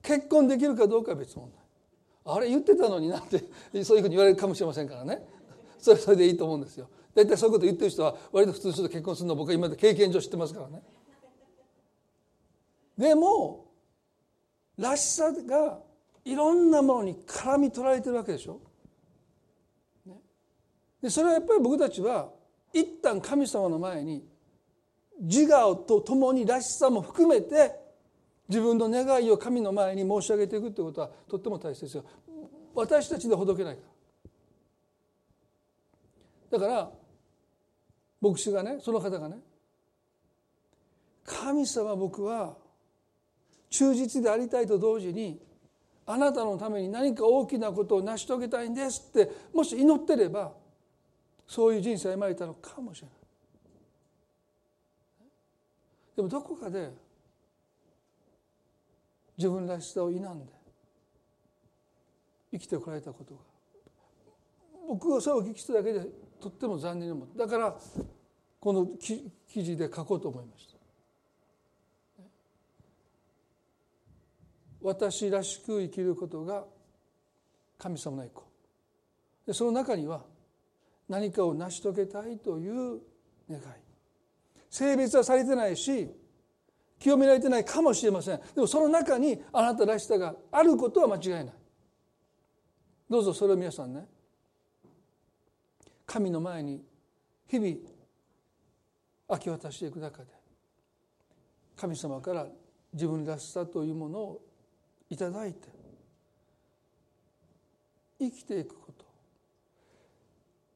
結婚できるかどうかは別問題。あれ言ってたのになってそういうふうに言われるかもしれませんからね。それそれでいいと思うんですよ。大体そういうこと言ってる人は割と普通の人と結婚するの僕は今まで経験上知ってますからね。でもらしさがいろんなものに絡み取られてるわけでしょ。でそれはやっぱり僕たちは一旦神様の前に自我と共にらしさも含めて自分の願いを神の前に申し上げていくということはとっても大切ですよ。私たちでほどけないから。だから牧師がねその方がね神様僕は忠実でありたいと同時にあなたのために何か大きなことを成し遂げたいんですってもし祈ってればそういう人生を歩まれたのかもしれない。でもどこかで自分らしさを否んで生きてこられたことが。僕はそれを聞きしただけでとっても残念に思っただからこの記事で書こうと思いました。私らしく生きることが神様の栄光。でその中には何かを成し遂げたいという願い。性別はされてないし清められてないかもしれません。でもその中にあなたらしさがあることは間違いない。どうぞそれを皆さんね。神の前に日々明け渡していく中で神様から自分らしさというものをいただいて生きていくこと。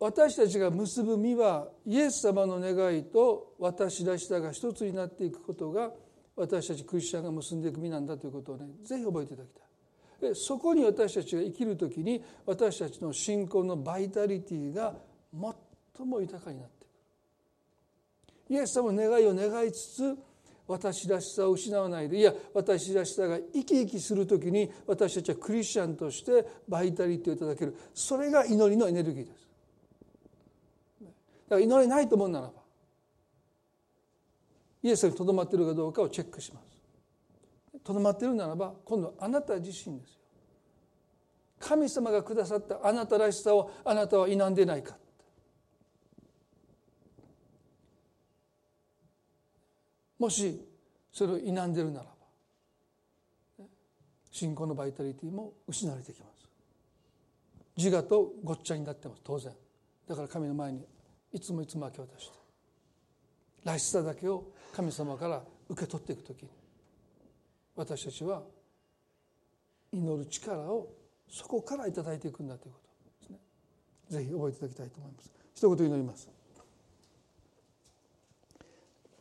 私たちが結ぶ実はイエス様の願いと私らしさが一つになっていくことが私たちクリスチャンが結んでいく実なんだということをねぜひ覚えていただきたい。でそこに私たちが生きる時に私たちの信仰のバイタリティが最も豊かになっていく。イエス様の願いを願いつつ私らしさを失わないでいや私らしさが生き生きする時に私たちはクリスチャンとしてバイタリティをいただけるそれが祈りのエネルギーです。だから祈れないと思うならばイエスにとどまっているかどうかをチェックします。とどまっているならば今度あなた自身ですよ。神様がくださったあなたらしさをあなたは否んでないか。もしそれを否んでるならば信仰のバイタリティも失われてきます。自我とごっちゃになってます当然。だから神の前にいつもいつも明け渡して。らしさだけを神様から受け取っていく時に私たちは祈る力をそこから頂いていくんだということですね。ぜひ覚えていただきたいと思います。一言祈ります。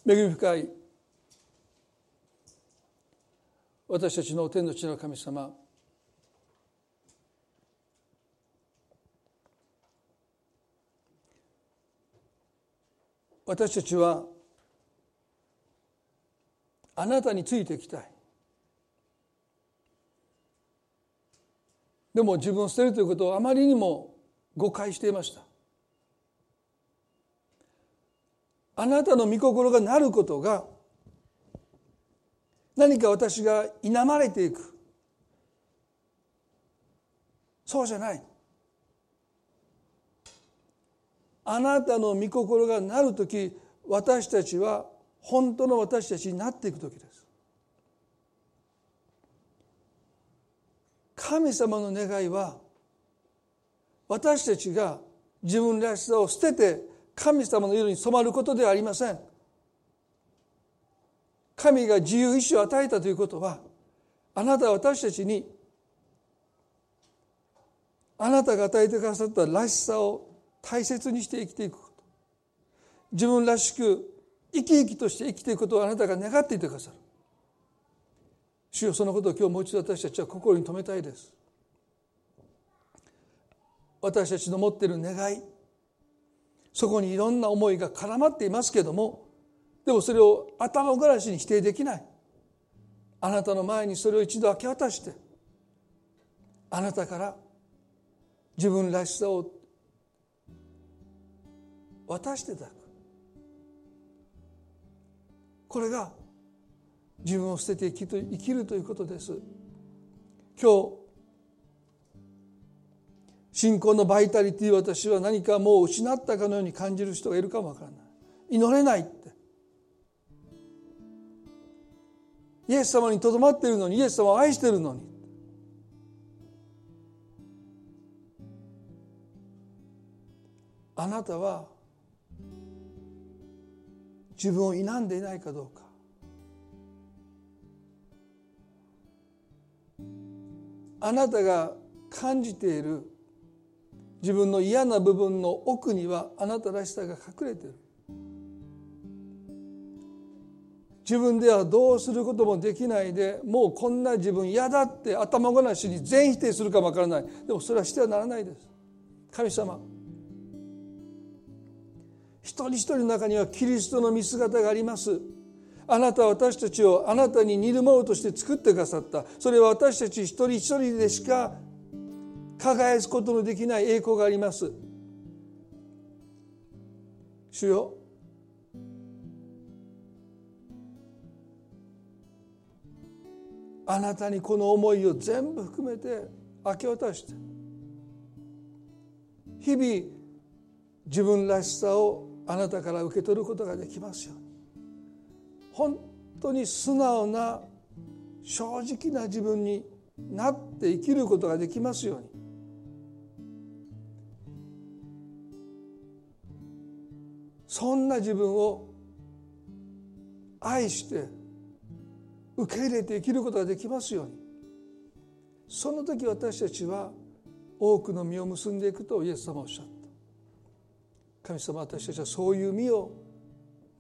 恵み深い私たちの天の地の神様私たちはあなたについていきたい。でも自分を捨てるということをあまりにも誤解していました。あなたの御心がなることが何か私が否まれていく。そうじゃない。あなたの御心がなる時私たちは本当の私たちになっていく時です。神様の願いは私たちが自分らしさを捨てて神様の色に染まることではありません。神が自由意志を与えたということはあなたは私たちにあなたが与えてくださったらしさを大切にして生きていくこと。自分らしく生き生きとして生きていくことをあなたが願っていてくださる。主よそのことを今日もう一度私たちは心に留めたいです。私たちの持っている願いそこにいろんな思いが絡まっていますけれどもでもそれを頭ごなしに否定できない。あなたの前にそれを一度明け渡してあなたから自分らしさを渡していただく。これが自分を捨てて生き生きるということです。今日信仰のバイタリティ私は何かもう失ったかのように感じる人がいるかもわからない。祈れないって。イエス様にとどまっているのにイエス様を愛しているのに。あなたは自分を否んでいないかどうか。あなたが感じている自分の嫌な部分の奥にはあなたらしさが隠れている。自分ではどうすることもできないでもうこんな自分嫌だって頭ごなしに全否定するかもわからない。でもそれはしてはならないです。神様一人一人の中にはキリストの見姿があります。あなたは私たちをあなたに似るものとして作ってくださった。それは私たち一人一人でしか輝くことのできない栄光があります。主よ。あなたにこの思いを全部含めて明け渡して日々自分らしさをあなたから受け取ることができますように。本当に素直な正直な自分になって生きることができますように。そんな自分を愛して受け入れて生きることができますように。その時私たちは多くの実を結んでいくとイエス様はおっしゃった。神様私たちはそういう実を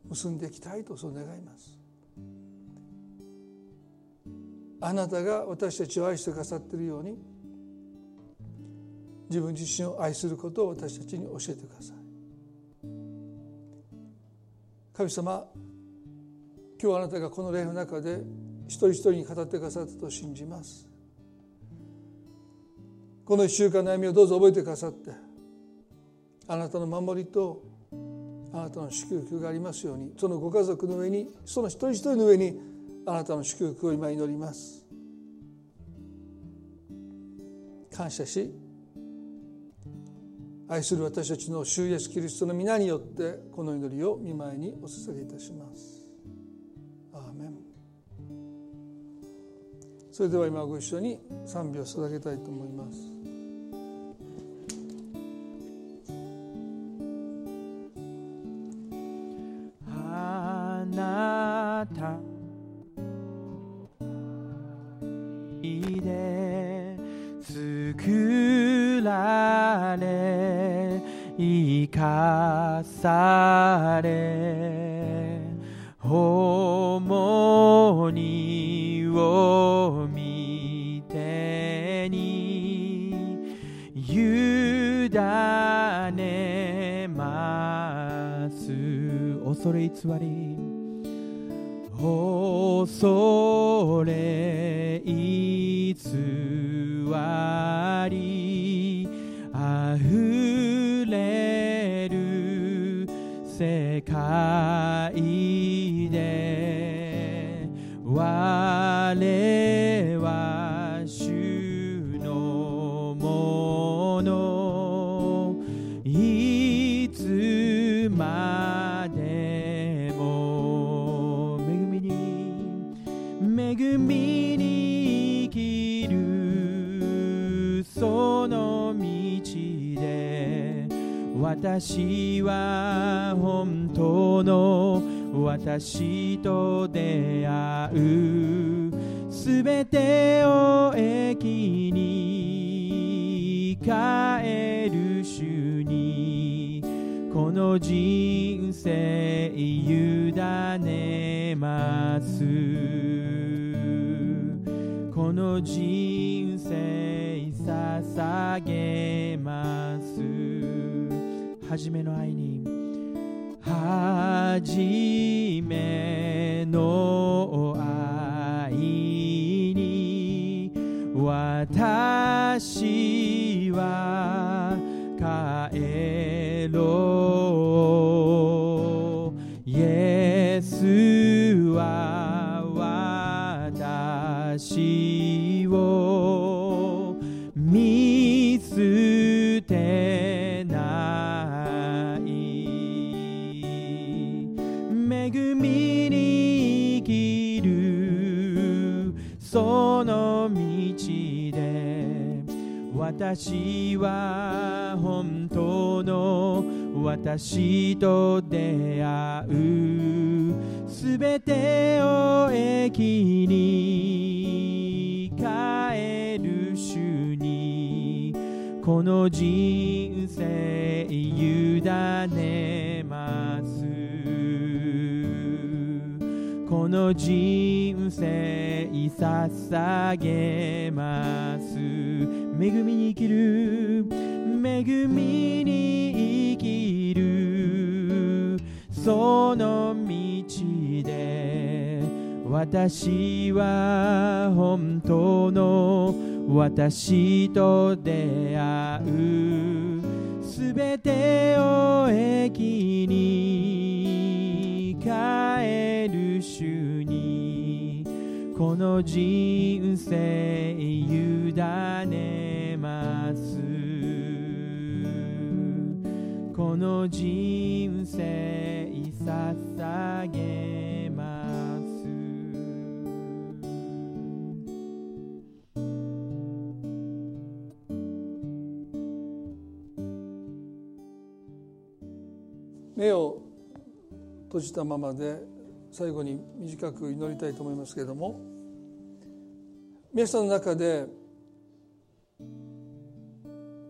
結んでいきたいとそう願います。あなたが私たちを愛してくださっているように自分自身を愛することを私たちに教えてください。神様今日あなたがこの礼の中で一人一人に語ってくださったと信じます。この一週間の歩みをどうぞ覚えてくださってあなたの守りとあなたの祝福がありますようにそのご家族の上にその一人一人の上にあなたの祝福を今祈ります。感謝し愛する私たちの主イエスキリストの皆によってこの祈りを見舞いにお捧げいたします。アーメン。それでは今ご一緒に賛美を捧げたいと思います。偽り恐れ偽りあふれる世界で我私は本当の私と出会う。すべてを駅に帰る主に。この人生委ねます。この人生捧げます。初めの愛に。初めの愛に。私は私は本当の私と出会う。すべてを駅に帰る主に。この人生委ねます。この人生捧げます。恵みに生きる。恵みに生きる。その道で私は本当の私と出会う。すべてを駅に帰る主にこの人生委ね。ます。この人生捧げます。目を閉じたままで最後に短く祈りたいと思いますけれども皆さんの中で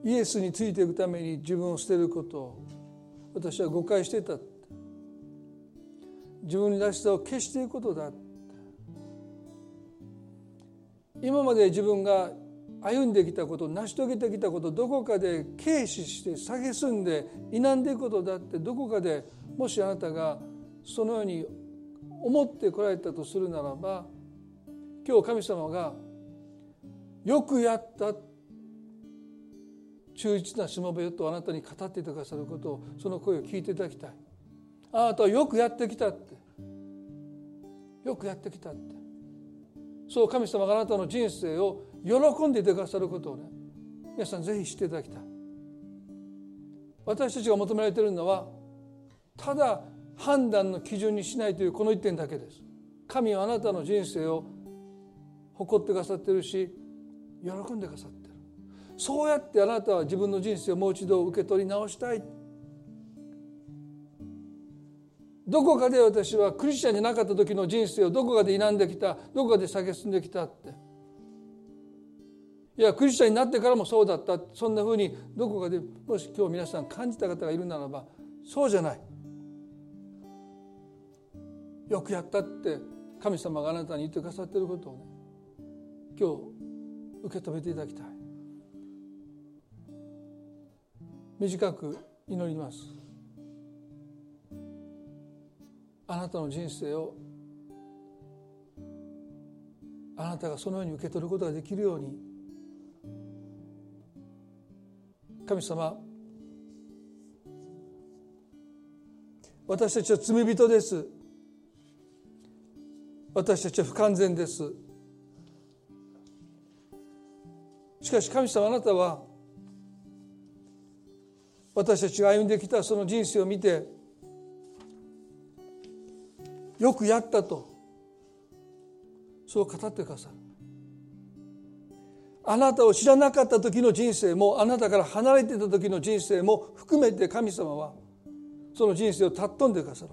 イエスについていくために自分を捨てることを私は誤解してた。自分らしさを消していくことだ今まで自分が歩んできたこと成し遂げてきたことどこかで軽視して蔑んで否んでいくことだってどこかでもしあなたがそのように思ってこられたとするならば今日神様が「よくやった」忠実なしもべよとあなたに語っていてくださることをその声を聞いていただきたい。あなたはよくやってきたって。よくやってきたって。そう神様があなたの人生を喜んでいてくださることをね皆さんぜひ知っていただきたい。私たちが求められているのはただ判断の基準にしないというこの一点だけです。神はあなたの人生を誇ってくださっているし喜んでくださっている。そうやってあなたは自分の人生をもう一度受け取り直したい。どこかで私はクリスチャンになかった時の人生をどこかで否んできた。どこかで蔑んできたって。いやクリスチャンになってからもそうだった。そんなふうにどこかでもし今日皆さん感じた方がいるならばそうじゃない。よくやったって神様があなたに言ってくださっていることをね今日受け止めていただきたい。短く祈ります。あなたの人生をあなたがそのように受け取ることができるように神様私たちは罪人です。私たちは不完全です。しかし神様あなたは私たちが歩んできたその人生を見てよくやったと。そう語ってくださる。あなたを知らなかった時の人生もあなたから離れてた時の人生も含めて神様はその人生を尊んでくださる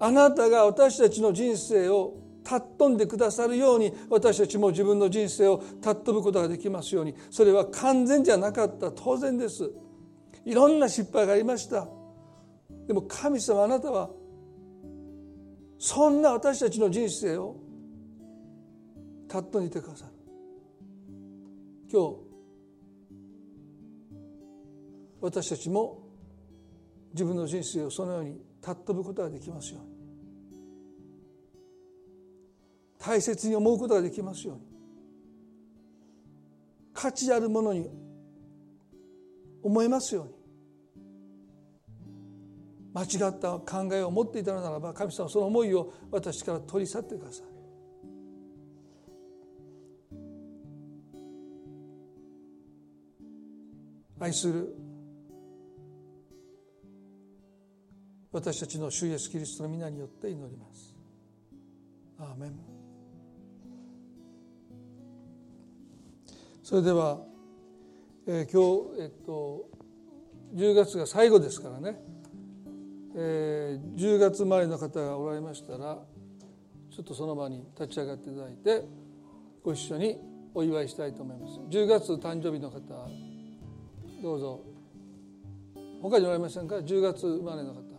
あなたが私たちの人生を尊んでくださるように私たちも自分の人生を尊ぶことができますように。それは完全じゃなかった。当然です。いろんな失敗がありました。でも神様あなたはそんな私たちの人生を尊んでいてくださる。今日私たちも自分の人生をそのように尊ぶことができますように。大切に思うことができますように。価値あるものに思えますように。間違った考えを持っていたのならば神様その思いを私から取り去ってください。愛する私たちの主イエスキリストの皆によって祈ります。アーメン。それでは、えー、今日、えっと、10月が最後ですからね、えー、10月生まれの方がおられましたらちょっとその場に立ち上がっていただいてご一緒にお祝いしたいと思います。10月誕生日の方どうぞ。他におられませんか？10月生まれの方。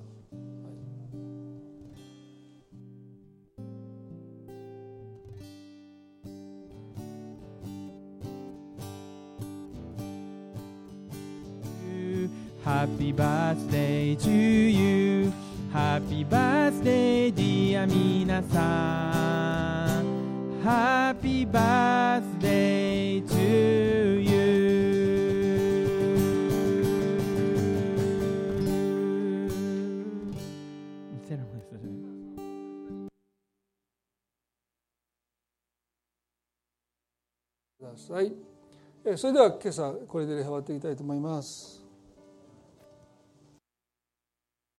Happy birthday to you Happy birthday dear 皆さん Happy birthday to you くださいそれでは今朝これで礼拝終わっていきたいと思います